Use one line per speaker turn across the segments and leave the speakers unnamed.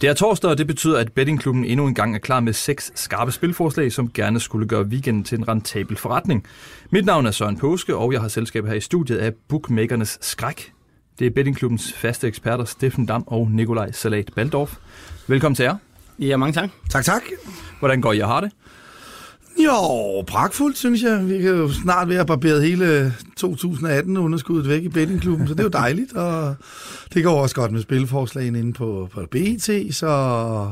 Det er torsdag, og det betyder, at bettingklubben endnu en gang er klar med seks skarpe spilforslag, som gerne skulle gøre weekenden til en rentabel forretning. Mit navn er Søren Påske, og jeg har selskab her i studiet af Bookmakernes Skræk. Det er bettingklubbens faste eksperter Steffen Dam og Nikolaj Salat Baldorf. Velkommen til jer.
Ja, mange tak.
Tak, tak.
Hvordan går I og har det?
Jo, pragtfuldt, synes jeg. Vi kan jo snart være barberet hele 2018-underskuddet væk i bettingklubben, så det er jo dejligt. Og det går også godt med spilforslagene inde på, på BT, så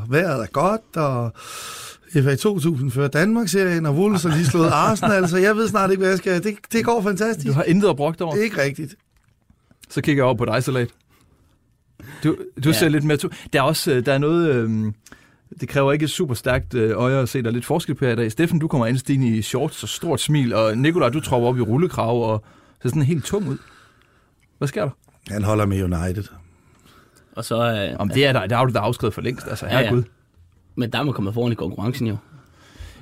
vejret er godt, og FA 2000 før Danmark-serien, og Wolves har lige slået Arsenal, så jeg ved snart ikke, hvad jeg skal. Det, det går fantastisk.
Du har intet at brugt over.
Det er ikke rigtigt.
Så kigger jeg over på dig, Salat. Du, du ja. ser lidt mere... To. Der er også øh, der er noget... Øhm, det kræver ikke et super stærkt øh, øje at se der lidt forskel på her i dag. Steffen, du kommer ind i shorts og stort smil, og Nikolaj, du tropper op i rullekrav og ser sådan helt tung ud. Hvad sker der?
Han holder med United.
Og så... Øh,
Om det er der, der er du da afskrevet for længst, altså
Ja, ja.
herregud.
Men der må komme foran i konkurrencen jo.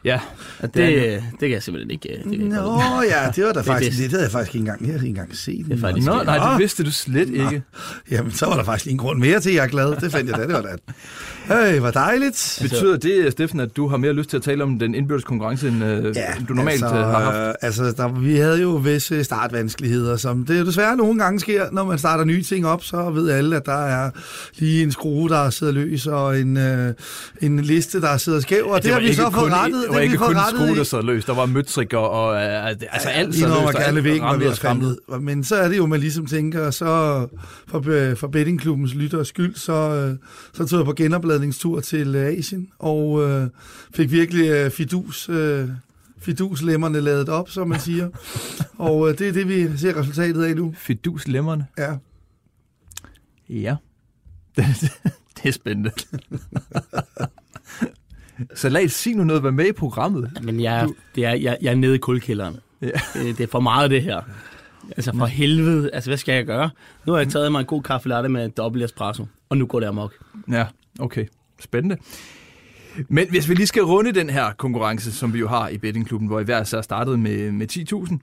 Ja,
Og
Det
det,
er
det, det kan jeg simpelthen ikke... øh, Det kan ikke
Nå
holde.
ja, det var da
Det-
faktisk,
det-
det, det havde jeg faktisk ikke engang, jeg havde ikke engang set.
Det faktisk-
Nå, nej,
Nå.
det vidste du slet ikke.
Jamen, så var der faktisk lige en grund mere til, at jeg er glad. Det fandt jeg da, det var da. Hey, hvor dejligt.
Betyder det, Steffen, at du har mere lyst til at tale om den indbyrdes konkurrence, end, øh, end du normalt
altså,
øh, har haft?
øh, Altså, der, vi havde jo visse startvanskeligheder, som det jo desværre nogle gange sker, når man starter nye ting op, så ved alle, at der er lige en skrue, der sidder løs, og en, øh, en liste, der sidder skæv, og det, har vi så fået rettet.
Var ikke kun
i.
der sad løs. Der var møtrikker og øh, altså alt
Lige
sad og
gerne
alt
væk var ved
og
at falde. Men så er det jo, man ligesom tænker, så for, be- for bettingklubbens lytteres skyld, så, øh, så tog jeg på genopladningstur til øh, Asien, og øh, fik virkelig øh, fidus, øh, fiduslemmerne lavet op, som man siger. og øh, det er det, vi ser resultatet af nu.
Fidus lemmerne.
Ja.
Ja. det er spændende. Så lad os sige nu noget, hvad med i programmet.
Men jeg, det er, jeg, jeg er nede i kuldkælderen.
Ja.
Det, det er for meget det her. Altså for helvede. Altså hvad skal jeg gøre? Nu har jeg taget mig en god kaffe latte med dobbelt espresso. Og nu går det amok.
Ja, okay. Spændende. Men hvis vi lige skal runde den her konkurrence, som vi jo har i bettingklubben, hvor I hver så startede med, med 10.000,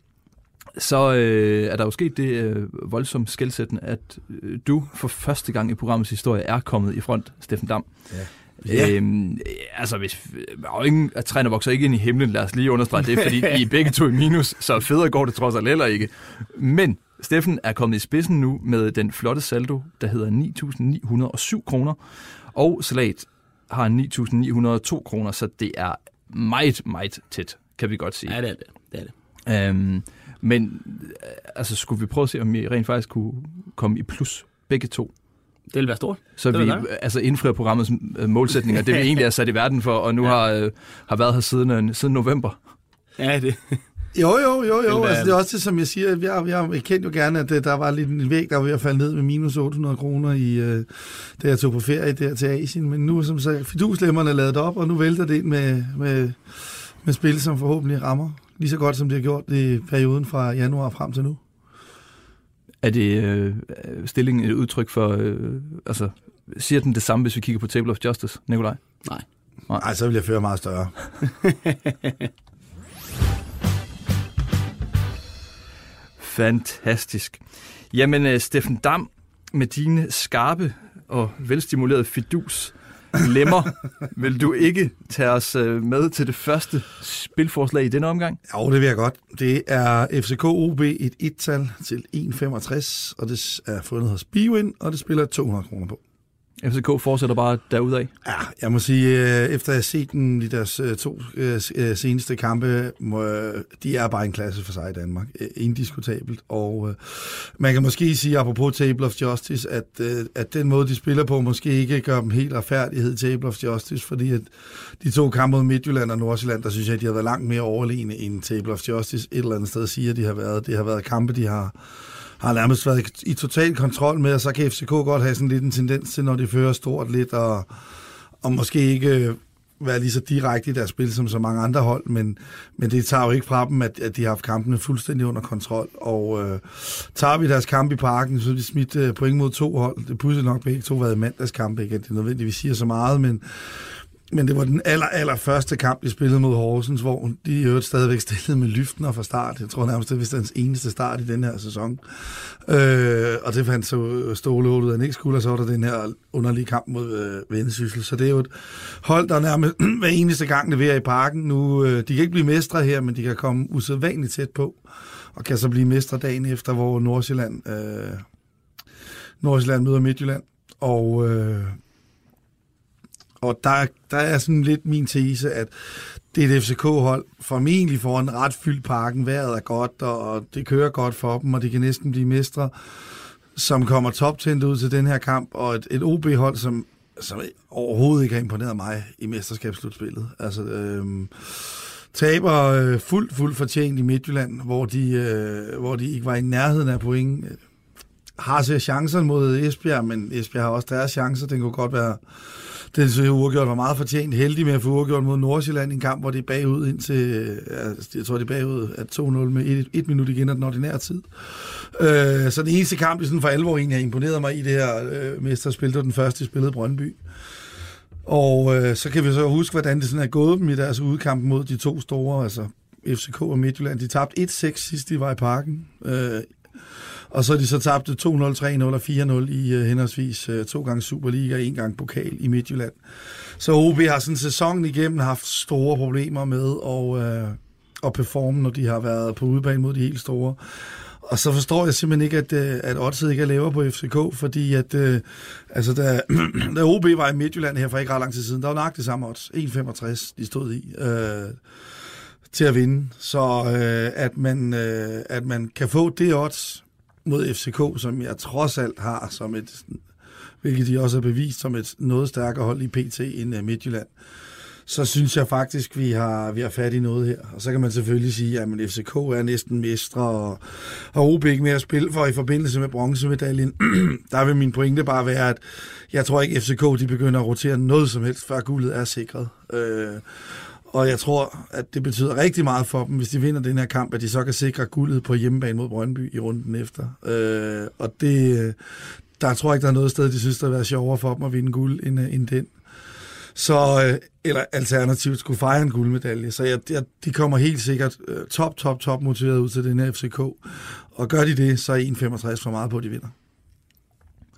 så øh, er der jo sket det øh, voldsomt skældsættende, at øh, du for første gang i programmets historie er kommet i front, Steffen Dam.
Ja.
Ja. Øhm, altså, hvis, jo ingen, at træerne vokser ikke ind i himlen, lad os lige understrege det, fordi I er begge to i minus, så federe går det trods alt heller ikke. Men Steffen er kommet i spidsen nu med den flotte saldo, der hedder 9.907 kroner, og Salat har 9.902 kroner, så det er meget, meget tæt, kan vi godt sige.
Ja, det er det. det, er det.
Øhm, men øh, altså, skulle vi prøve at se, om vi rent faktisk kunne komme i plus begge to?
Det vil være stort.
Så
Det
vi altså indfrier programmets øh, målsætninger, det vi egentlig er sat i verden for, og nu har, øh, har været her siden, øh, siden november.
Ja, det.
Jo, jo, jo, jo. Altså, det er også det, som jeg siger. Jeg, jeg, jeg kendte jo gerne, at der var lidt en væg, der var ved at falde ned med minus 800 kroner, i, øh, da jeg tog på ferie der til Asien. Men nu er som sagt, fiduslemmerne er lavet op, og nu vælter det ind med, med, med spil, som forhåbentlig rammer lige så godt, som det har gjort i perioden fra januar frem til nu.
Er det øh, stillingen et udtryk for, øh, altså siger den det samme, hvis vi kigger på Table of Justice, Nikolaj?
Nej.
Nej, så vil jeg føre meget større.
Fantastisk. Jamen, øh, Steffen Dam, med dine skarpe og velstimulerede fidus lemmer, vil du ikke tage os øh, med til det første spilforslag i denne omgang?
Jo, det vil jeg godt. Det er FCK OB et 1-tal til 1,65, og det er fundet hos Biwin, og det spiller 200 kroner på.
FCK fortsætter bare derudad.
Ja, jeg må sige, øh, efter at have set dem i deres øh, to øh, seneste kampe, de er bare en klasse for sig i Danmark. Indiskutabelt. Og man kan måske sige, apropos Table of Justice, at, at den måde, de spiller på, måske ikke gør dem helt retfærdighed Table of Justice, fordi at de to kampe mod Midtjylland og Nordsjælland, der synes jeg, at de har været langt mere overlegne end Table of Justice et eller andet sted siger, de har været. Det har været kampe, de har har nærmest været i total kontrol med, og så kan FCK godt have sådan lidt en tendens til, når de fører stort lidt, og, og måske ikke øh, være lige så direkte i deres spil som så mange andre hold, men, men det tager jo ikke fra dem, at, at de har haft kampene fuldstændig under kontrol. Og øh, tager vi deres kamp i parken, så de smidt øh, point mod to hold. Det pudsigt nok begge to været mandagskampe, ikke at det nødvendigvis siger så meget, men men det var den aller, aller første kamp, de spillede mod Horsens, hvor de i øvrigt stadigvæk stillede med lyftner fra start. Jeg tror nærmest, det var hans eneste start i den her sæson. Øh, og det fandt så Ståle ud, at han ikke skulle, og så var der den her underlige kamp mod øh, Vendsyssel. Så det er jo et hold, der nærmest hver eneste gang leverer i parken. Nu, øh, de kan ikke blive mestre her, men de kan komme usædvanligt tæt på, og kan så blive mestre dagen efter, hvor Nordsjælland, øh, Nordsjælland møder Midtjylland. Og øh, og der, der er sådan lidt min tese, at det er et FCK-hold, formentlig får en ret fyldt parken, vejret er godt, og det kører godt for dem, og de kan næsten blive mestre, som kommer toptændt ud til den her kamp, og et, et OB-hold, som, som overhovedet ikke har imponeret mig i mesterskabsslutspillet. Altså, øhm, taber øh, fuldt, fuldt fortjent i Midtjylland, hvor de, øh, hvor de ikke var i nærheden af point. Har så chancer mod Esbjerg, men Esbjerg har også deres chancer. Den kunne godt være den så uafgjort var meget fortjent heldig med at få uafgjort mod Nordsjælland i en kamp, hvor det er bagud indtil, jeg tror det er bagud at 2-0 med et, et minut igen af den ordinære tid. Øh, så den eneste kamp, i sådan for alvor egentlig har imponeret mig i det her øh, mesterspil, det var den første, de spillede Brøndby. Og øh, så kan vi så huske, hvordan det sådan er gået dem i deres udkamp mod de to store, altså FCK og Midtjylland. De tabte 1-6 sidst de var i parken. Øh, og så er de så tabte 2-0, 3-0 og 4-0 i uh, henholdsvis uh, to gange Superliga og en gang pokal i Midtjylland. Så OB har sådan sæsonen igennem haft store problemer med at, uh, at performe, når de har været på udebane mod de helt store. Og så forstår jeg simpelthen ikke, at, at Odset ikke er lavere på FCK, fordi at, øh, altså da, da OB var i Midtjylland her for ikke ret lang tid siden, der var nok det samme odds, 1,65 de stod i. Øh, til at vinde. Så øh, at, man, øh, at man kan få det odds mod FCK, som jeg trods alt har som et, hvilket de også har bevist som et noget stærkere hold i PT end øh, Midtjylland, så synes jeg faktisk, vi har, vi har fat i noget her. Og så kan man selvfølgelig sige, at FCK er næsten mestre, og har OB ikke mere at spille for i forbindelse med bronzemedaljen. Der vil min pointe bare være, at jeg tror ikke, FCK de begynder at rotere noget som helst, før guldet er sikret. Øh, og jeg tror, at det betyder rigtig meget for dem, hvis de vinder den her kamp, at de så kan sikre guldet på hjemmebane mod Brøndby i runden efter. Øh, og det, der tror jeg ikke, der er noget sted, de synes, der vil være sjovere for dem at vinde guld end, end den. Så, øh, eller alternativt skulle fejre en guldmedalje. Så jeg, jeg, de kommer helt sikkert øh, top, top, top motiveret ud til den her FCK. Og gør de det, så er 1,65 for meget på, at de vinder.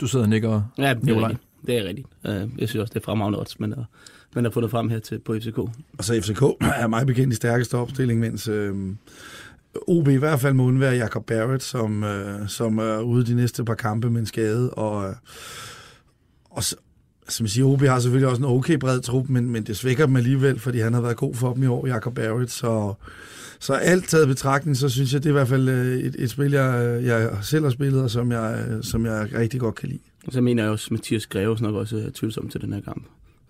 Du sidder og nikker,
Ja, det er rigtigt. Det er rigtigt. Øh, jeg synes også, det er fremragende odds, men man har fundet frem her til, på FCK.
Og så FCK er meget bekendt i stærkeste opstilling, mens øh, OB i hvert fald må undvære Jacob Barrett, som, øh, som er ude de næste par kampe med en skade. Og, øh, og som jeg siger, OB har selvfølgelig også en okay bred trup, men, men det svækker dem alligevel, fordi han har været god for dem i år, Jacob Barrett. Så, så alt taget betragtning, så synes jeg, det er i hvert fald øh, et, et spil, jeg, jeg selv har spillet, og som jeg, som jeg rigtig godt kan lide.
Og så mener jeg også, at Mathias Greve nok også er tvivlsom til den her kamp.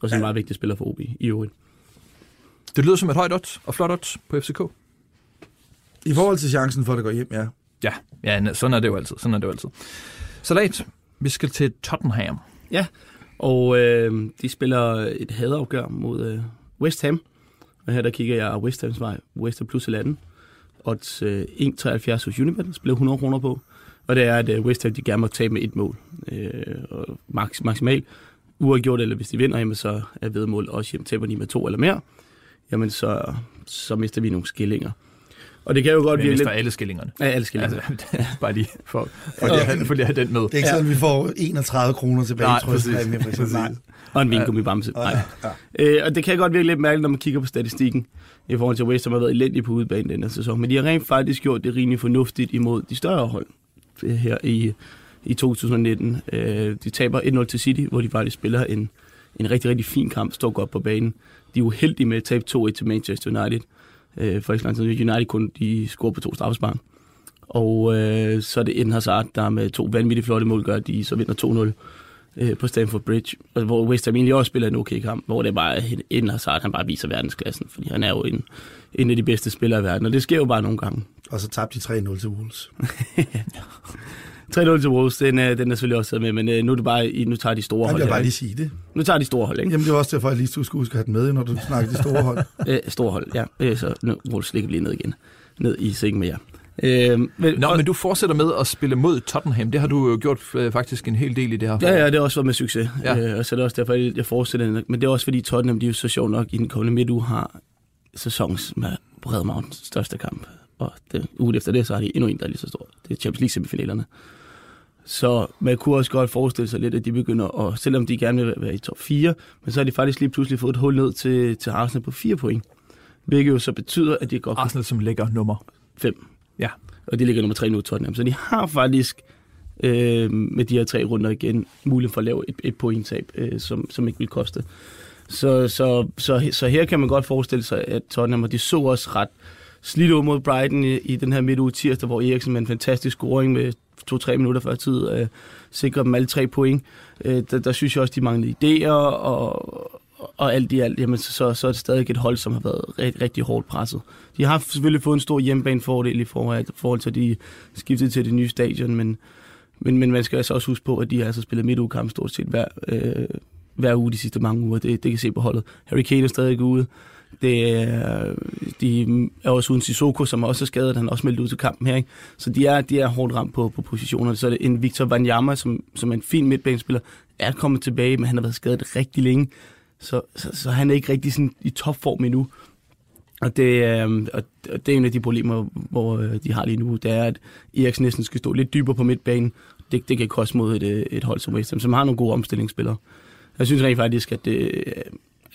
Også ja. en meget vigtig spiller for OB i øvrigt.
Det lyder som et højt odds og flot odds på FCK.
I forhold til chancen for, at det går hjem, ja.
Ja, ja sådan er det jo altid. Sådan er det jo altid. Salat, vi skal til Tottenham.
Ja, og øh, de spiller et hadeafgør mod øh, West Ham. Og her der kigger jeg West Hams vej. West Ham plus 11. Odds øh, 1,73 hos Unibet. Spiller 100 kroner på. Og det er, at øh, West Ham de gerne må tabe med et mål. Øh, og max, maksimalt uafgjort, eller hvis de vinder, jamen, så er vedmål også hjem. Taber de med to eller mere, jamen så, så mister vi nogle skillinger. Og det kan jo godt
blive lidt... alle skillingerne.
Ja, alle skillingerne.
Altså, bare lige for, for, lige, at, for lige at have den med.
Det er ikke sådan, ja. vi får 31 kroner tilbage,
Nej, præcis. Med,
præcis.
Nej. Og en vingummi bamse. Nej. Ja, ja. Øh, og det kan godt virke lidt mærkeligt, når man kigger på statistikken, i forhold til West Ham har været elendig på udebane den her sæson. Men de har rent faktisk gjort det rimelig fornuftigt imod de større hold her i, i 2019. Øh, de taber 1-0 til City, hvor de faktisk spiller en, en rigtig, rigtig fin kamp, står godt på banen. De er uheldige med at tabe 2-1 til Manchester United. Øh, for eksempel United kun de scorer på to straffespark. Og øh, så er det Eden Hazard, der med to vanvittigt flotte mål gør, at de så vinder 2-0 øh, på Stamford Bridge. Og hvor West Ham egentlig også spiller en okay kamp, hvor det er bare Eden Hazard, han bare viser verdensklassen, fordi han er jo en, en af de bedste spillere i verden, og det sker jo bare nogle gange.
Og så tabte de 3-0 til Wolves.
3-0 til Wolves, den, er, den er selvfølgelig også med, men øh, nu, er det bare, nu tager de store hold.
Jeg vil bare lige sige det.
Nu tager de store hold, ikke?
Jamen det er også derfor, at lige skulle huske at have den med, når du snakker de store hold.
øh, store hold, ja. Øh, så nu Wolves ligger lige ned igen. Ned i sengen med jer. Øh, men,
Nå,
og,
men du fortsætter med at spille mod Tottenham. Det har du jo gjort øh, faktisk en hel del i det her.
Ja, ja, det har også været med succes.
Ja.
Øh, og så er det også derfor, jeg jeg fortsætter. Men det er også fordi Tottenham, de er jo så sjovt nok i den kommende midtuge har sæsons med Redmount største kamp. Og det, ugen efter det, så har de endnu en, der er lige så stor. Det er Champions League semifinalerne. Så man kunne også godt forestille sig lidt, at de begynder at, selvom de gerne vil være i top 4, men så har de faktisk lige pludselig fået et hul ned til, til Arsenal på 4 point. Hvilket jo så betyder, at de godt
Arsenal, som ligger nummer.
5.
Ja.
Og de ligger nummer 3 nu, Tottenham. Så de har faktisk øh, med de her tre runder igen mulighed for at lave et, et pointtab, øh, som, som ikke vil koste. Så, så, så, så her kan man godt forestille sig, at Tottenham, og de så også ret slidt ud mod Brighton i, i den her midtuge tirsdag, hvor Eriksen med en fantastisk scoring med to-tre minutter før tid øh, sikrer dem alle tre point. Øh, der, der synes jeg også, de manglede idéer, og, og alt i alt, jamen, så, så er det stadig et hold, som har været rigtig, rigtig hårdt presset. De har selvfølgelig fået en stor hjemmebanefordel i forhold, forhold til, at de skiftede til det nye stadion, men, men, men man skal altså også huske på, at de har altså spillet midtugekamp stort set hver, øh, hver uge de sidste mange uger. Det, det kan se på holdet. Harry Kane er stadig ude. Det er, de er også uden Sissoko, som også er skadet. Han er også meldt ud til kampen her. Ikke? Så de er, de er hårdt ramt på, på positionerne. Så er det en Victor Wanyama, som, som er en fin midtbanespiller, er kommet tilbage, men han har været skadet rigtig længe. Så, så, så han er ikke rigtig sådan i topform endnu. Og det, øh, og det er en af de problemer, hvor øh, de har lige nu, det er, at Eriksen næsten skal stå lidt dybere på midtbanen. Det, det kan koste mod et, øh, et hold som West Ham, som har nogle gode omstillingsspillere. Jeg synes rent faktisk, at det,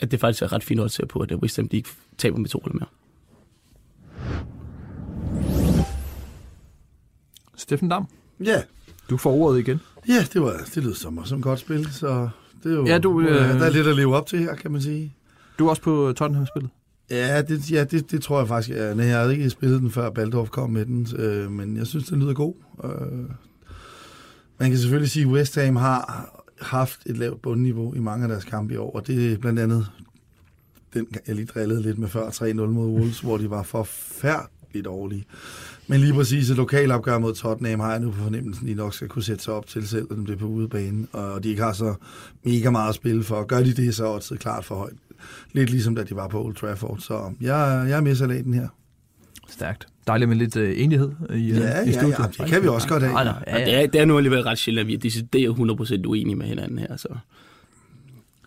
at det faktisk er ret fint at se på, at West Ham de ikke taber med to eller mere.
Steffen Dam,
Ja,
du får ordet igen.
ja det, var, det lød som, som godt spil, så det er jo,
Ja, du, øh,
der er lidt at leve op til her, kan man sige.
Du er også på Tottenham-spillet.
Ja, det, ja det, det tror jeg faktisk. Ja, nej, jeg havde ikke spillet den, før Baldorf kom med den, øh, men jeg synes, den lyder god. Øh, man kan selvfølgelig sige, at West Ham har haft et lavt bundniveau i mange af deres kampe i år, og det er blandt andet den, jeg lige drillede lidt med før 3-0 mod Wolves, hvor de var forfærdeligt dårlige. Men lige præcis et lokalopgør mod Tottenham har jeg nu på fornemmelsen, at de nok skal kunne sætte sig op til, selvom det er på udebane, og de ikke har så mega meget at spille for. Gør de det, så er det klart for højt. Lidt ligesom da de var på Old Trafford, så jeg, jeg er med salaten her.
Stærkt. Dejligt med lidt øh, enighed i, øh,
Ja,
i
ja,
studiet.
ja, det kan vi også godt have.
Nej, nej, ja,
Og det
ja.
er, det er nu alligevel ret sjældent, at vi er decideret 100% uenige med hinanden her. Så.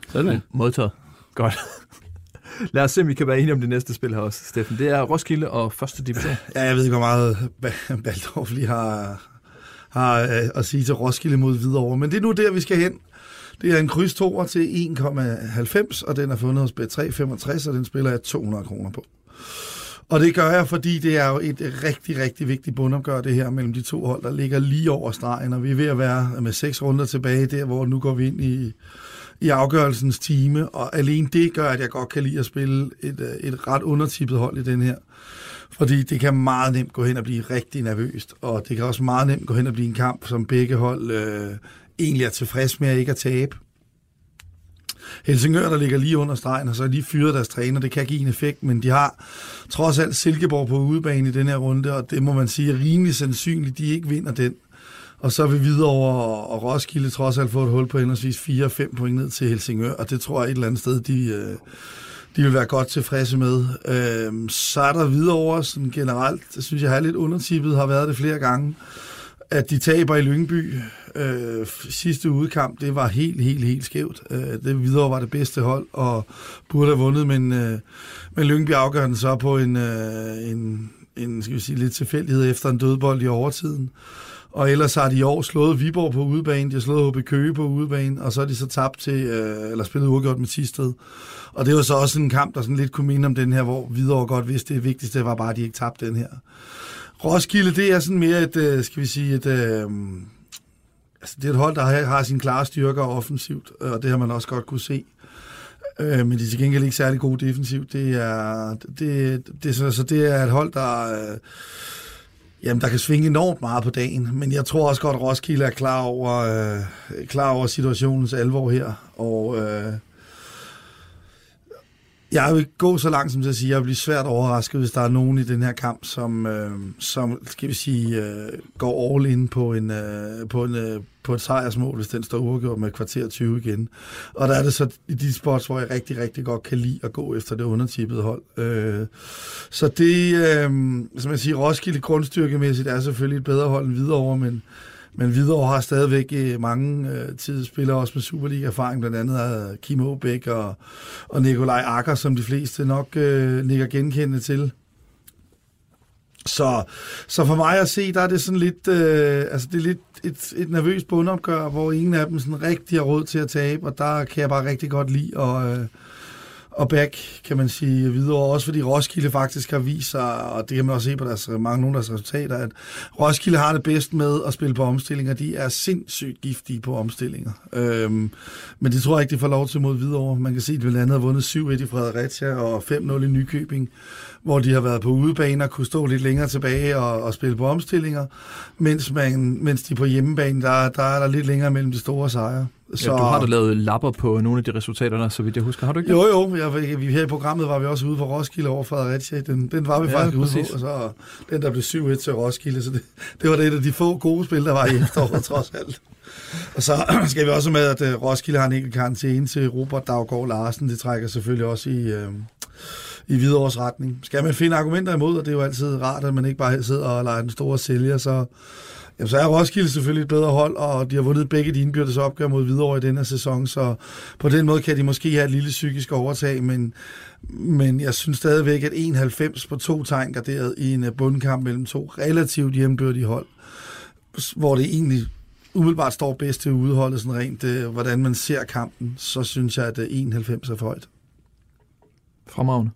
Sådan er det.
Modtaget. Godt. Lad os se, om vi kan være enige om det næste spil her også, Steffen. Det er Roskilde og første division.
Ja, jeg ved ikke, hvor meget Ba- Baldorf lige har, har øh, at sige til Roskilde mod Hvidovre, men det er nu der, vi skal hen. Det er en kryds toer til 1,90, og den er fundet hos B365, og den spiller jeg 200 kroner på. Og det gør jeg, fordi det er jo et rigtig, rigtig vigtigt bundopgør, det her mellem de to hold, der ligger lige over stregen, og vi er ved at være med seks runder tilbage der, hvor nu går vi ind i, i afgørelsens time, og alene det gør, at jeg godt kan lide at spille et, øh, et ret undertippet hold i den her. Fordi det kan meget nemt gå hen og blive rigtig nervøst, og det kan også meget nemt gå hen og blive en kamp, som begge hold øh, egentlig er tilfreds med at ikke at tabe. Helsingør, der ligger lige under stregen, og så har lige fyret deres træner. Det kan give en effekt, men de har trods alt Silkeborg på udebane i den her runde, og det må man sige er rimelig sandsynligt, de ikke vinder den. Og så vil videre over og Roskilde trods alt få et hul på henholdsvis 4-5 point ned til Helsingør, og det tror jeg et eller andet sted, de, øh, de vil være godt tilfredse med. Øh, så er der videre sådan generelt, det synes jeg har lidt undertippet, har været det flere gange, at de taber i Lyngby. Øh, sidste udkamp, det var helt, helt, helt skævt. Øh, det videre var det bedste hold, og burde have vundet, men, øh, men Lyngby afgør den så på en, øh, en, en skal vi sige, lidt tilfældighed efter en dødbold i overtiden. Og ellers har de i år slået Viborg på udebane, de har slået HB Køge på udebane, og så er de så tabt til, øh, eller spillet uafgjort med Tisted. Og det var så også en kamp, der sådan lidt kunne minde om den her, hvor Hvidovre godt vidste, det vigtigste var bare, at de ikke tabte den her. Roskilde, det er sådan mere et, øh, skal vi sige, et, øh, altså det er et hold, der har, har sine klare styrker offensivt, og det har man også godt kunne se. Øh, men de er til gengæld ikke særlig gode defensivt. Det er, det, det, så, så det er et hold, der, øh, jamen, der kan svinge enormt meget på dagen. Men jeg tror også godt, at Roskilde er klar over, øh, klar over situationens alvor her. Og øh, jeg vil gå så langt som til at sige, at jeg bliver svært overrasket, hvis der er nogen i den her kamp, som, øh, som skal vi sige, øh, går all in på, en, øh, på, en, øh, på et sejrsmål, hvis den står uafgjort med kvarter 20 igen. Og der er det så i de spots, hvor jeg rigtig, rigtig godt kan lide at gå efter det undertippede hold. Øh, så det, øh, som jeg siger, Roskilde grundstyrkemæssigt er selvfølgelig et bedre hold end Hvidovre, men men Hvidovre har stadigvæk øh, mange øh, tidsspillere, også med Superliga-erfaring, blandt andet af Kim Aabæk og, og Nikolaj Akker, som de fleste nok øh, nikker genkendende til. Så, så for mig at se, der er det sådan lidt, øh, altså det er lidt et, et nervøst bundopgør, hvor ingen af dem sådan rigtig har råd til at tabe, og der kan jeg bare rigtig godt lide at, øh, og back, kan man sige, videre. Også fordi Roskilde faktisk har vist sig, og det kan man også se på deres, mange nogle af deres resultater, at Roskilde har det bedst med at spille på omstillinger. De er sindssygt giftige på omstillinger. Øhm, men det tror jeg ikke, de får lov til mod videre. Man kan se, at de blandt andet har vundet 7-1 i Fredericia og 5-0 i Nykøbing, hvor de har været på udebane og kunne stå lidt længere tilbage og, og spille på omstillinger, mens, man, mens de på hjemmebane, der, der er der lidt længere mellem de store sejre.
Så... Ja, du har da lavet lapper på nogle af de resultater, der, så vidt jeg husker. Har du ikke
Jo, jo. Jeg, vi, her i programmet var vi også ude for Roskilde over Fredericia. Den, den var vi ja, faktisk præcis. ude på. Og så den, der blev 7-1 til Roskilde. Så det, det var det et af de få gode spil, der var i efteråret, trods alt. Og så skal vi også med, at uh, Roskilde har en enkelt karantæne til Robert Daggaard Larsen. Det trækker selvfølgelig også i, uh, i Hvidovres retning. Skal man finde argumenter imod, og det er jo altid rart, at man ikke bare sidder og leger den store sælger, så Jamen, så er Roskilde selvfølgelig et bedre hold, og de har vundet begge de indbyrdes opgør mod Hvidovre i denne sæson, så på den måde kan de måske have et lille psykisk overtag, men, men jeg synes stadigvæk, at 91 på to tegn garderet i en øh, bundkamp mellem to relativt hjembyrdige hold, hvor det egentlig umiddelbart står bedst til udholdet, sådan rent, øh, hvordan man ser kampen, så synes jeg, at øh, 91 er for højt.
Fremragende.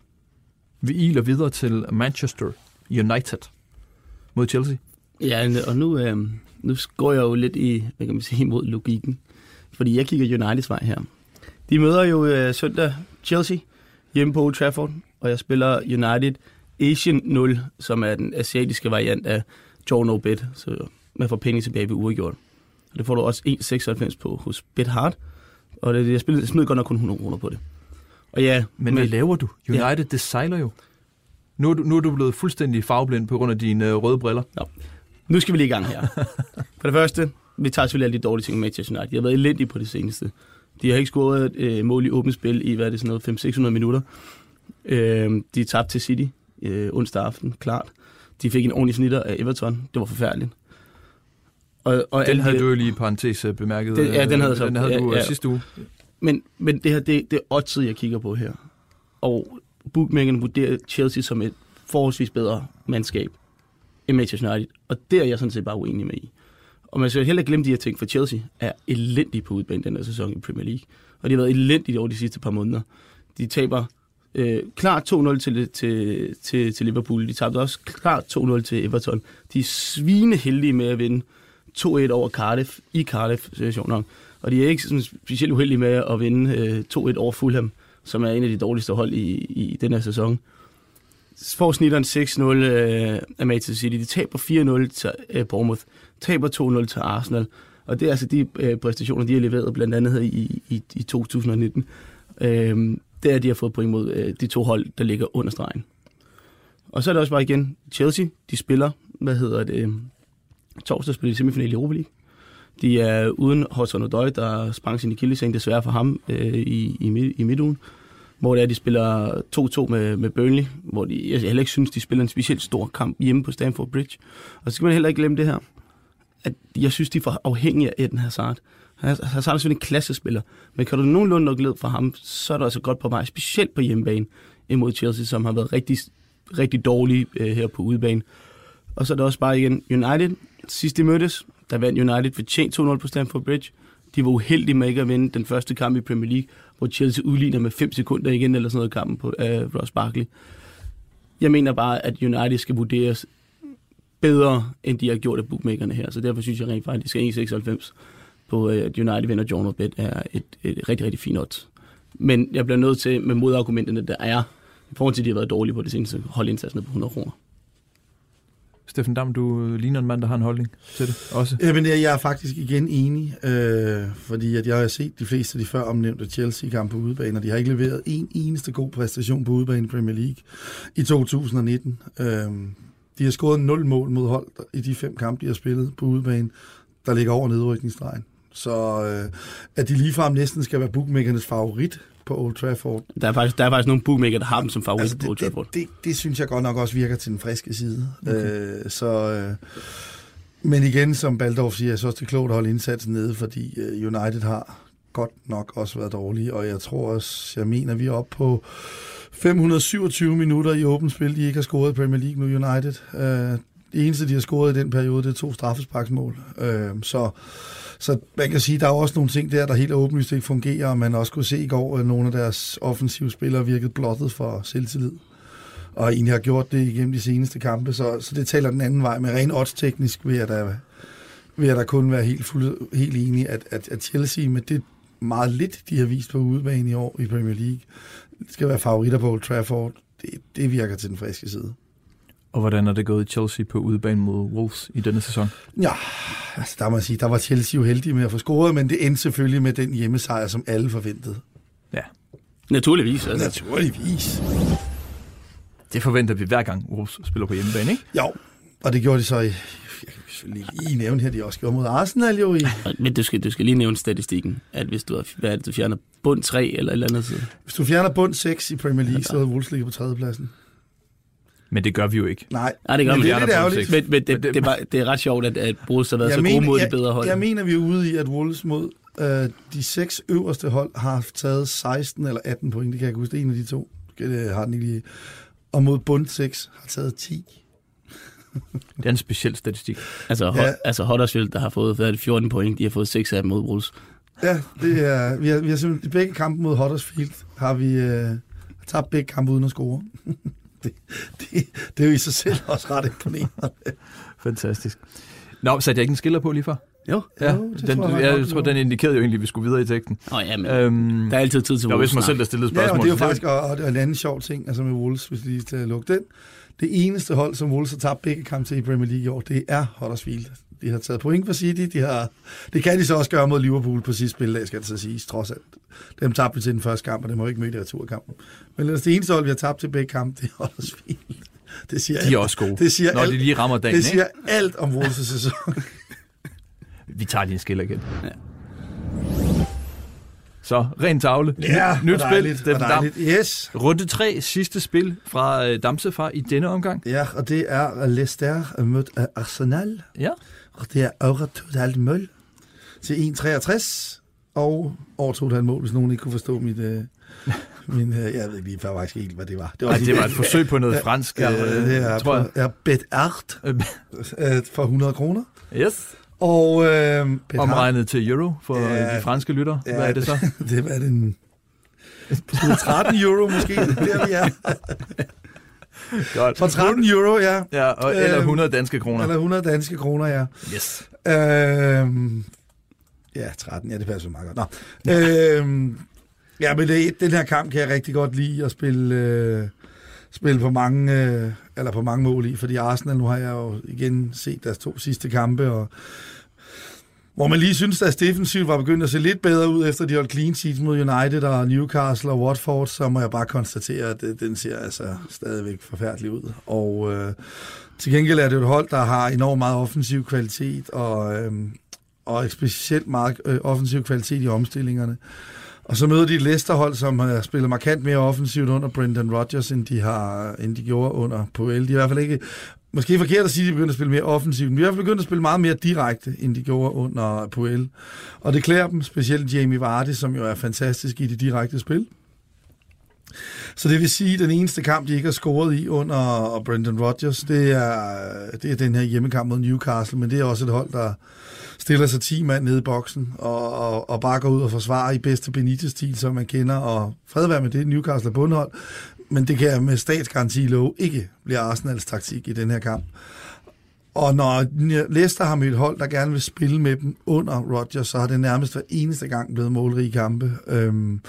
Vi iler videre til Manchester United mod Chelsea.
Ja, og nu, øh, nu går jeg jo lidt i, hvad kan man sige, imod logikken. Fordi jeg kigger Uniteds vej her. De møder jo øh, søndag Chelsea hjemme på Old Trafford, og jeg spiller United Asian 0, som er den asiatiske variant af Jorno Bet, så man får penge tilbage ved uregjort. Og det får du også 1,96 på hos BetHard, og det, jeg, spiller, jeg smider godt nok kun 100 kroner på det. Og ja,
men, men hvad laver du? United, ja. det sejler jo. Nu er, du, nu er du blevet fuldstændig farveblind på grund af dine øh, røde briller. Ja.
Nu skal vi lige i gang her. For det første, vi tager selvfølgelig alle de dårlige ting med til United. De har været elendige på det seneste. De har ikke scoret et øh, mål i åbent spil i, hvad er det, sådan noget, 500-600 minutter. Øh, de tabte til City øh, onsdag aften, klart. De fik en ordentlig snitter af Everton. Det var forfærdeligt.
Og, og den havde de, du jo lige i parentes øh, bemærket.
Det, ja, den havde, så,
den havde ja, du ja. sidste uge.
Men, men det her, det, det er oddset, jeg kigger på her. Og bookmakerne vurderer Chelsea som et forholdsvis bedre mandskab end Manchester United. Og det er jeg sådan set bare uenig med i. Og man skal heller ikke glemme de her ting, for Chelsea er elendige på udbanen den her sæson i Premier League. Og de har været elendige over de sidste par måneder. De taber øh, klart 2-0 til, til, til, til Liverpool. De tabte også klart 2-0 til Everton. De er svineheldige med at vinde 2-1 over Cardiff i Cardiff-situationen. Og de er ikke sådan specielt uheldige med at vinde øh, 2-1 over Fulham, som er en af de dårligste hold i, i den her sæson får snitteren 6-0 øh, af Manchester City. De taber 4-0 til øh, Bournemouth, taber 2-0 til Arsenal. Og det er altså de øh, præstationer, de har leveret blandt andet her i, i, i 2019. Øh, det er, at de har fået point mod øh, de to hold, der ligger under stregen. Og så er det også bare igen Chelsea. De spiller, hvad hedder det, øh, torsdag spiller de semifinal i Europa League. De er uden Hudson Odoi, der sprang sin akilleseng desværre for ham øh, i, i, i midtugen hvor det er, de spiller 2-2 med, med Burnley, hvor de, jeg heller ikke synes, de spiller en specielt stor kamp hjemme på Stamford Bridge. Og så skal man heller ikke glemme det her, at jeg synes, de er for afhængige af Eden Hazard. Hazard er selvfølgelig en klassespiller, men kan du nogenlunde nok glæde fra ham, så er du altså godt på vej, specielt på hjemmebane imod Chelsea, som har været rigtig, rigtig dårlige øh, her på udebane. Og så er der også bare igen United. Sidst de mødtes, der vandt United fortjent 2-0 på Stamford Bridge. De var uheldige med ikke at vinde den første kamp i Premier League, hvor Chelsea udligner med 5 sekunder igen, eller sådan noget kampen på uh, Ross Barkley. Jeg mener bare, at United skal vurderes bedre, end de har gjort af bookmakerne her. Så derfor synes jeg rent faktisk, at 1,96 på, øh, at uh, United vinder John Bet er et, et rigtig, rigtig fint odds. Men jeg bliver nødt til, med modargumenterne, der er, i forhold til, at de har været dårlige på det seneste, holde indsatsen på 100 kroner.
Steffen Dam, du ligner en mand, der har en holdning til det også.
Jamen, jeg er faktisk igen enig, øh, fordi at jeg har set de fleste af de før omnævnte Chelsea-kampe på udebane, og de har ikke leveret en eneste god præstation på udebane i Premier League i 2019. Øh, de har scoret 0 mål mod hold i de fem kampe, de har spillet på udebane, der ligger over nedrykningsstregen. Så øh, at de ligefrem næsten skal være bookmakernes favorit på Old Trafford.
Der er faktisk, der er faktisk nogle bookmaker, der har dem som favorit altså, på Old Trafford.
Det, det, det, synes jeg godt nok også virker til den friske side. Okay. Øh, så, øh, men igen, som Baldorf siger, synes også, det er klogt at holde indsatsen nede, fordi øh, United har godt nok også været dårlige, og jeg tror også, jeg mener, vi er oppe på 527 minutter i åbent spil, de ikke har scoret i Premier League nu United. Det eneste, de har scoret i den periode, det er to straffesparksmål. Øh, så så man kan sige, at der er også nogle ting der, der helt åbenlyst ikke fungerer, og man også kunne se i går, at nogle af deres offensive spillere virkede blottet for selvtillid. Og egentlig har gjort det igennem de seneste kampe, så, så det taler den anden vej. Men rent odds-teknisk vil jeg da, vil jeg da kun være helt, fuld, helt enig, at, at, at Chelsea med det meget lidt, de har vist på udebane i år i Premier League, skal være favoritter på Old Trafford. Det, det virker til den friske side.
Og hvordan er det gået i Chelsea på udebane mod Wolves i denne sæson?
Ja, altså der må jeg sige, der var Chelsea jo heldige med at få scoret, men det endte selvfølgelig med den hjemmesejr, som alle forventede.
Ja.
Naturligvis. Altså.
Naturligvis.
Det forventer vi hver gang Wolves spiller på hjemmebane, ikke?
Jo, og det gjorde de så i, jeg kan selvfølgelig lige nævne her, de også gjorde mod Arsenal jo i...
Men du skal, du skal lige nævne statistikken, at hvis du, har, hvad er det, du fjerner bund 3 eller et eller andet sted.
Hvis du fjerner bund 6 i Premier League, så er Wolves ligger på tredjepladsen.
Men det gør vi jo ikke.
Nej,
Nej det gør
men
man
det er lidt ærgerligt.
Men, men det, det, det, var, det er ret sjovt, at, at Bruce har været så gode mod de bedre hold.
Jeg, mener, vi er ude i, at Wolves mod øh, de seks øverste hold har taget 16 eller 18 point. Det kan jeg ikke huske. Det er en af de to. Det har den ikke lige. Og mod bund 6 har taget 10.
det er en speciel statistik.
Altså, ja. altså Huddersfield, der har fået det, 14 point, de har fået 6 af dem mod Wolves.
Ja, det er, vi har, vi har simpelthen, begge kampe mod Huddersfield har vi øh, tabt begge kampe uden at score. det, det, det er jo i sig selv også ret imponerende.
Fantastisk. Nå, satte jeg ikke en skiller på lige før?
Jo.
Ja,
Jo, det
den,
tror jeg
jeg, jeg tror,
jo.
den indikerede jo egentlig, at vi skulle videre i teksten.
Åh, oh, ja, men
Øhm,
der er altid tid til
det var
Wolves
vist mig selv, der stillede
Ja, og
spørgsmål.
det er jo faktisk og, og det er en anden sjov ting, altså med Wolves, hvis vi lige skal lukke den. Det eneste hold, som Wolves har tabt begge kampe til i Premier League i år, det er Huddersfield. De har taget point for City, de har, det kan de så også gøre mod Liverpool på sidste spildag, skal det så siges, trods alt. Dem tabte vi til den første kamp, og det må ikke møde i returkampen. Men ellers det eneste hold, vi har tabt til begge kampe, det er Huddersfield. Det siger
De er
alt.
også gode,
Det siger
når
alt.
de lige rammer dagen.
Det siger
Ikke?
alt om Wolves' sæson.
Vi tager en skiller igen.
Ja.
Så, ren tavle.
Ja,
Nyt
hvor
spil.
dejligt,
Dam.
dejligt. Yes.
Runde 3, sidste spil fra øh, Damsefar i denne omgang.
Ja, og det er Leicester mødt af Arsenal.
Ja.
Og det er over 2,5 mål til 1,63 og over 2,5 mål, hvis nogen ikke kunne forstå mit... Øh, min, øh, jeg ved ikke faktisk helt, hvad det var. Det
Ej,
de
det var et forsøg på noget fransk,
Ja,
øh,
det er,
tror jeg.
er bet art
Øh,
øh, for 100 kroner.
Yes.
Og øh,
Omregnet til euro for
Ja.
de franske lytter. Hvad er det så?
det var det en... 13 euro måske, det er der vi er.
Godt.
For 13 euro, ja.
Ja, og, eller
Øhm,
100 danske kroner.
Eller 100 danske kroner, ja.
Yes.
Øhm, ja, 13, ja, det passer meget godt. Nå. øhm, ja, men det, den her kamp kan jeg rigtig godt lide at spille, øh, spille på mange, øh, eller på mange mål i, fordi Arsenal, nu har jeg jo igen set deres to sidste kampe, og hvor man lige synes, at defensivt var begyndt at se lidt bedre ud, efter de holdt clean sheets mod United og Newcastle og Watford, så må jeg bare konstatere, at den ser altså stadigvæk forfærdelig ud. Og øh, til gengæld er det et hold, der har enormt meget offensiv kvalitet, og, øh, og specielt meget øh, offensiv kvalitet i omstillingerne. Og så møder de et Leicester-hold, som har spillet markant mere offensivt under Brendan Rodgers, end de, har, end de gjorde under Puel. De er i hvert fald ikke Måske forkert at sige, at de begyndte at spille mere offensivt, men de har i hvert fald begyndt at spille meget mere direkte, end de gjorde under Puel. Og det klæder dem, specielt Jamie Vardy, som jo er fantastisk i det direkte spil. Så det vil sige, at den eneste kamp, de ikke har scoret i under Brendan Rodgers, det er, det er den her hjemmekamp mod Newcastle, men det er også et hold, der stiller sig 10 mand nede i boksen og, og, og bare går ud og forsvarer i bedste Benitez-stil, som man kender, og fred være med det, Newcastle er bundhold, men det kan jeg med statsgaranti love ikke bliver Arsenals taktik i den her kamp. Og når Leicester har mødt hold, der gerne vil spille med dem under Rodgers, så har det nærmest hver eneste gang blevet målrige kampe. Øhm,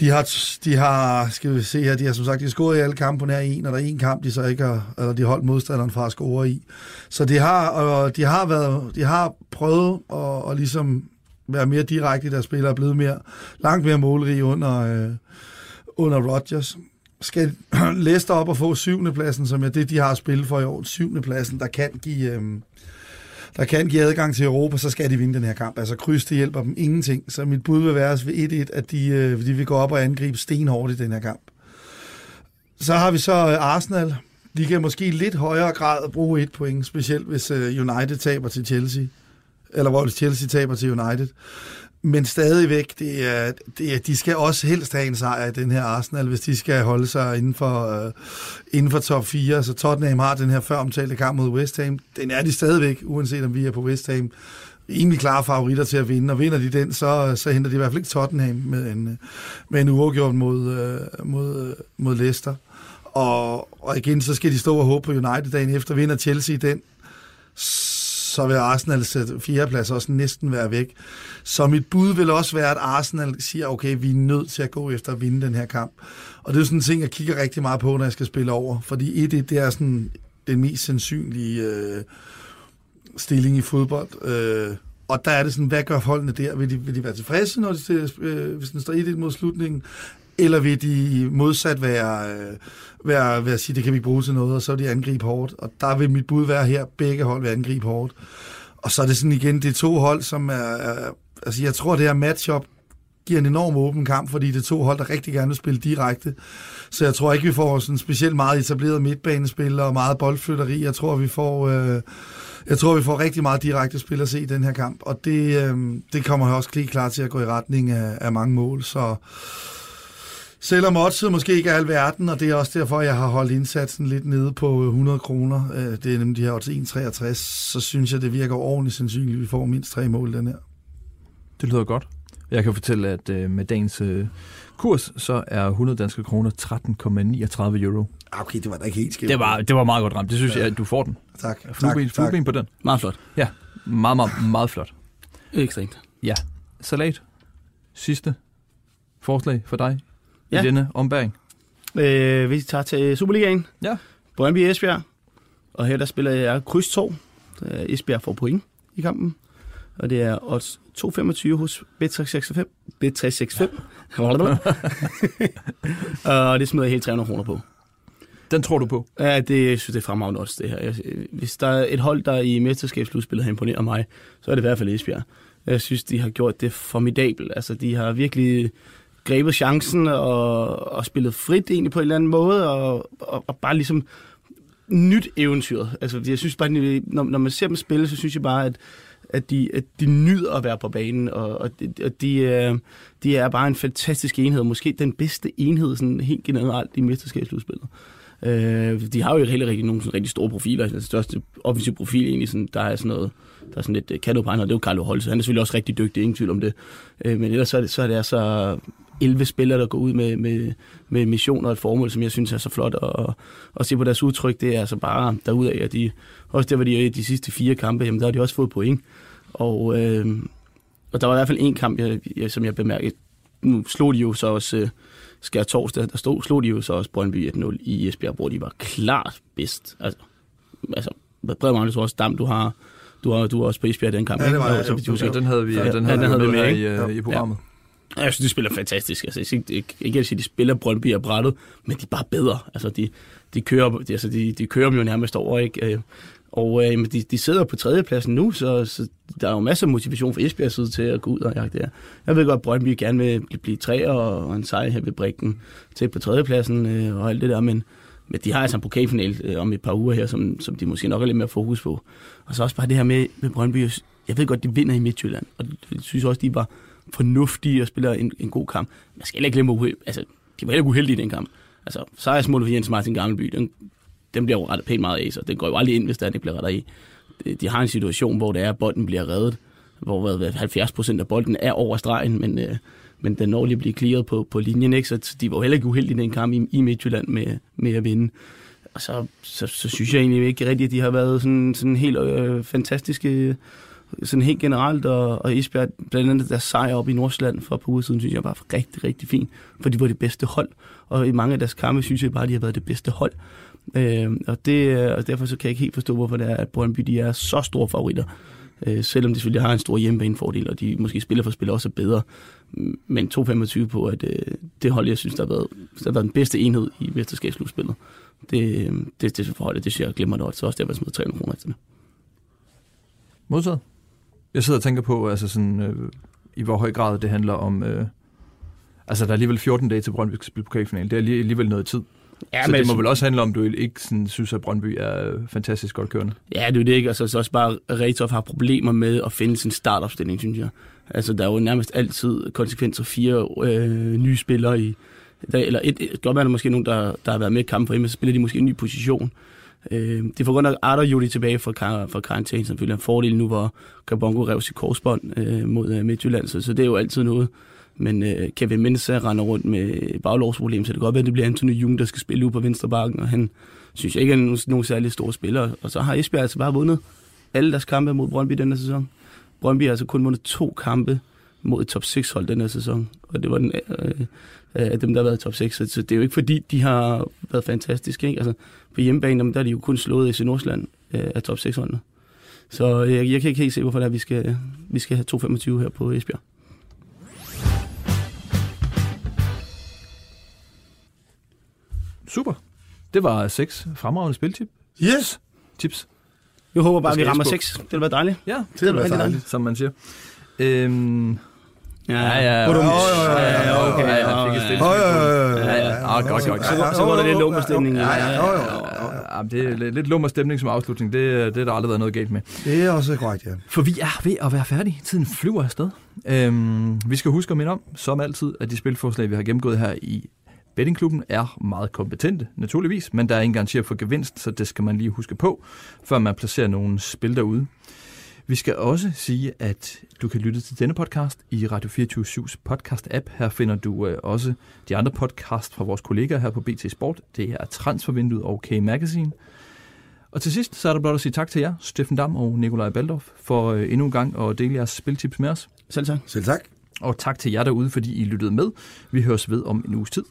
De har, de har, skal vi se her, de har som sagt, de har scoret i alle kampe på nær en, og der er en kamp, de så ikke har, eller de har holdt modstanderen fra at score i. Så de har, og de har, været, de har prøvet at, at ligesom være mere direkte i deres spillere, er blevet mere, langt mere målrige under, øh, under Rodgers. Skal Leicester op og få syvende pladsen, som er det, de har spillet for i år, syvende pladsen, der kan give... Øh, der kan give adgang til Europa, så skal de vinde den her kamp. Altså kryds, det hjælper dem ingenting. Så mit bud vil være ved 1-1, at de, øh, de vil gå op og angribe stenhårdt i den her kamp. Så har vi så øh, Arsenal. De kan måske i lidt højere grad bruge et point, specielt hvis øh, United taber til Chelsea. Eller hvor Chelsea taber til United. Men stadigvæk, det er, det er, de skal også helst have en sejr i den her Arsenal, hvis de skal holde sig inden for, øh, inden for top 4. Så Tottenham har den her før omtalte kamp mod West Ham. Den er de stadigvæk, uanset om vi er på West Ham. Egentlig klare favoritter til at vinde, og vinder de den, så, så henter de i hvert fald ikke Tottenham med en, med en uafgjort mod, øh, mod, øh, mod Leicester. Og, og igen, så skal de stå og håbe på United dagen efter. Vinder Chelsea den, så vil Arsenals fjerdeplads også næsten være væk. Så mit bud vil også være, at Arsenal siger, okay, vi er nødt til at gå efter at vinde den her kamp. Og det er sådan en ting, jeg kigger rigtig meget på, når jeg skal spille over. Fordi et, det er sådan den mest sandsynlige øh, stilling i fodbold. Øh, og der er det sådan, hvad gør holdene der? Vil de, vil de være tilfredse, når de, øh, hvis den står 1 mod slutningen? Eller vil de modsat være, øh, være, være at sige, det kan vi bruge til noget, og så vil de angribe hårdt. Og der vil mit bud være her, begge hold vil angribe hårdt. Og så er det sådan igen, det er to hold, som er, er altså jeg tror, det her matchup giver en enorm åben kamp, fordi det er to hold, der rigtig gerne vil spille direkte. Så jeg tror ikke, vi får sådan specielt meget etableret midtbanespil og meget boldflytteri. Jeg tror, vi får... Øh, jeg tror, vi får rigtig meget direkte spil at se i den her kamp, og det, øh, det kommer også lige klar til at gå i retning af, af mange mål. Så, Selvom oddset måske ikke er alverden, og det er også derfor, jeg har holdt indsatsen lidt nede på 100 kroner, øh, det er nemlig de her odds 1,63, så synes jeg, det virker ordentligt sandsynligt, at vi får mindst tre mål den her.
Det lyder godt. Jeg kan fortælle, at øh, med dagens øh, kurs, så er 100 danske kroner 13,39 euro.
Ah, okay, det var da ikke helt skævt.
Det var, det var meget godt ramt. Det synes ja. jeg, at du får den.
Tak.
Flueben,
tak, tak.
flueben på den.
Meget flot.
Ja, meget, meget, meget flot.
Ekstremt.
Ja. Salat. Sidste forslag for dig
Ja.
i denne ombæring.
Øh, vi tager til Superligaen.
Ja.
Brøndby Esbjerg. Og her der spiller jeg kryds 2. Esbjerg får point i kampen. Og det er odds 2,25 hos Bet365. Bet365. og det smider jeg helt 300 kroner på.
Den tror du på?
Ja, det jeg synes det er fremragende odds, det her. Jeg, hvis der er et hold, der i mesterskabsslutspillet har imponeret mig, så er det i hvert fald Esbjerg. Jeg synes, de har gjort det formidabelt. Altså, de har virkelig grebet chancen og, og spillet frit egentlig på en eller anden måde, og, og, og bare ligesom nyt eventyr. Altså, jeg synes bare, når, når man ser dem spille, så synes jeg bare, at, at, de, at de nyder at være på banen, og, og, de, og de, øh, de er bare en fantastisk enhed, måske den bedste enhed sådan helt generelt i mesterskabsslutspillet. Øh, de har jo heller rigtig nogen sådan rigtig store profiler. Altså, den største offensive profil egentlig, sådan, der er sådan noget, der er sådan lidt øh, kaldopregner, det er jo Carlo Holse. Han er selvfølgelig også rigtig dygtig, ingen tvivl om det. Øh, men ellers så er det, så er det altså 11 spillere, der går ud med, med, med missioner og et formål, som jeg synes er så flot. Og, og se på deres udtryk, det er altså bare derudaf, at de, også der var de de sidste fire kampe, jamen der har de også fået point. Og, øh, og der var i hvert fald en kamp, jeg, jeg, som jeg bemærkede. Nu slog de jo så også øh, skær torsdag, der stod, slog de jo så også Brøndby 1-0 i Esbjerg, hvor de var klart bedst. Altså, altså Bred Magnus også Dam, du har, du har, du har også på Esbjerg den kamp.
Ja, det var jeg.
Ja, den havde vi,
Ja,
den
ja,
havde,
den havde
vi med
med,
i, øh, i programmet.
Jeg synes, de spiller fantastisk. Altså, jeg synes ikke, ikke at sige, de spiller Brøndby og brættet, men de er bare bedre. Altså, de, de, kører, de, altså, de, de kører dem jo nærmest over, ikke? Øh, og øh, men de, de sidder på tredjepladsen nu, så, så der er jo masser af motivation for Esbjerg side til at gå ud og jagte det her. Jeg ved godt, at Brøndby gerne vil blive, tre og, og en sejr her ved Brikken til på tredjepladsen øh, og alt det der, men, men de har altså en pokalfinal øh, om et par uger her, som, som de måske nok har lidt mere fokus på. Og så også bare det her med, med Brøndby. Jeg ved godt, de vinder i Midtjylland, og jeg synes også, de var fornuftige og spiller en, en god kamp. Man skal heller ikke glemme, altså, de var heller ikke uheldige i den kamp. Altså, sejrsmålet for Jens Martin Gammelby, den, den bliver jo rettet pænt meget af, så den går jo aldrig ind, hvis der ikke bliver rettet i. De, de har en situation, hvor det er, at bolden bliver reddet, hvor hvad, 70 procent af bolden er over stregen, men, øh, men den når lige at blive clearet på, på linjen, ikke? så de var jo heller ikke uheldige i den kamp i, i Midtjylland med, med at vinde. Og så, så, så synes jeg egentlig ikke rigtigt, at de har været sådan, sådan helt øh, fantastiske sådan helt generelt, og, og Esbjerg, blandt andet deres sejr op i Nordsjælland for et par uger siden, synes jeg var rigtig, rigtig fint, for de var det bedste hold, og i mange af deres kampe synes jeg bare, de har været det bedste hold. Øh, og, det, og derfor så kan jeg ikke helt forstå, hvorfor det er, at Brøndby de er så store favoritter. Øh, selvom de selvfølgelig har en stor hjemmebanefordel, og de måske spiller for spiller også er bedre. Men 2,25 på, at øh, det hold, jeg synes, der har været, der har været den bedste enhed i mesterskabsslutspillet. Det, øh, det, det forholdet, det synes jeg glemmer det så også der var smidt 300 kroner efter det.
Modtaget. Jeg sidder og tænker på, altså sådan, øh, i hvor høj grad det handler om... Øh, altså, der er alligevel 14 dage til Brøndby skal spille pokalfinalen. Det er alligevel noget tid. Ja, så men det må vel også handle om, at du ikke sådan, synes, at Brøndby er fantastisk godt kørende?
Ja, det er det ikke. Altså, så også bare, Retov har problemer med at finde sin startopstilling, synes jeg. Altså, der er jo nærmest altid konsekvenser fire øh, nye spillere i... Der, eller et, et, godt være, der er måske nogen, der, der har været med i kampen for hjemme, så spiller de måske en ny position. Øh, det får godt grund af, Arter Juli tilbage fra, fra karantæne, som selvfølgelig er en fordel nu, hvor Kabongo rev sit korsbånd øh, mod øh, Midtjylland, så, så det er jo altid noget. Men øh, Kevin Mensa øh, render rundt med baglovsproblem, så det kan godt være, at det bliver Anthony Jung, der skal spille ud på venstre bakken, og han synes jeg ikke er nogen, nogen særlig store spiller. Og så har Esbjerg altså bare vundet alle deres kampe mod Brøndby denne sæson. Brøndby har altså kun vundet to kampe mod et top 6 hold den her sæson, og det var den, øh, af dem, der har været top 6. Så det er jo ikke fordi, de har været fantastiske. Ikke? Altså, på hjemmebane, der er de jo kun slået i Nordsjælland øh, af top 6 holdene. Så jeg, jeg kan ikke helt se, hvorfor det er, vi skal, vi skal have 2,25 her på Esbjerg.
Super. Det var seks fremragende spiltip.
Yes!
Tips.
Jeg håber bare, at vi rammer seks. Det vil være dejligt.
Ja,
det vil være dejligt.
Som man siger. Øhm,
ja, ja, ja.
Ja, ja,
okay. Ja, fik et stille.
Ja,
ja. Ah, godt, godt.
Så, går det lidt lummer stemning.
Ja, ja,
ja. Det er lidt lummer stemning som afslutning. Det, det er der aldrig været noget galt med.
Det er også korrekt, ja.
For vi er ved at være færdige. Tiden flyver afsted. Øhm, vi skal huske at minde om, som altid, at de spilforslag, vi har gennemgået her i Bettingklubben er meget kompetente, naturligvis, men der er ingen garanti for gevinst, så det skal man lige huske på, før man placerer nogle spil derude. Vi skal også sige, at du kan lytte til denne podcast i Radio 24-7's podcast-app. Her finder du øh, også de andre podcast fra vores kollegaer her på BT Sport. Det er Transfervinduet og K-Magazine. Og til sidst, så er der blot at sige tak til jer, Steffen Dam og Nikolaj Baldorf, for øh, endnu en gang at dele jeres spiltips med os.
Selv tak.
Selv tak.
Og tak til jer derude, fordi I lyttede med. Vi høres ved om en uges tid.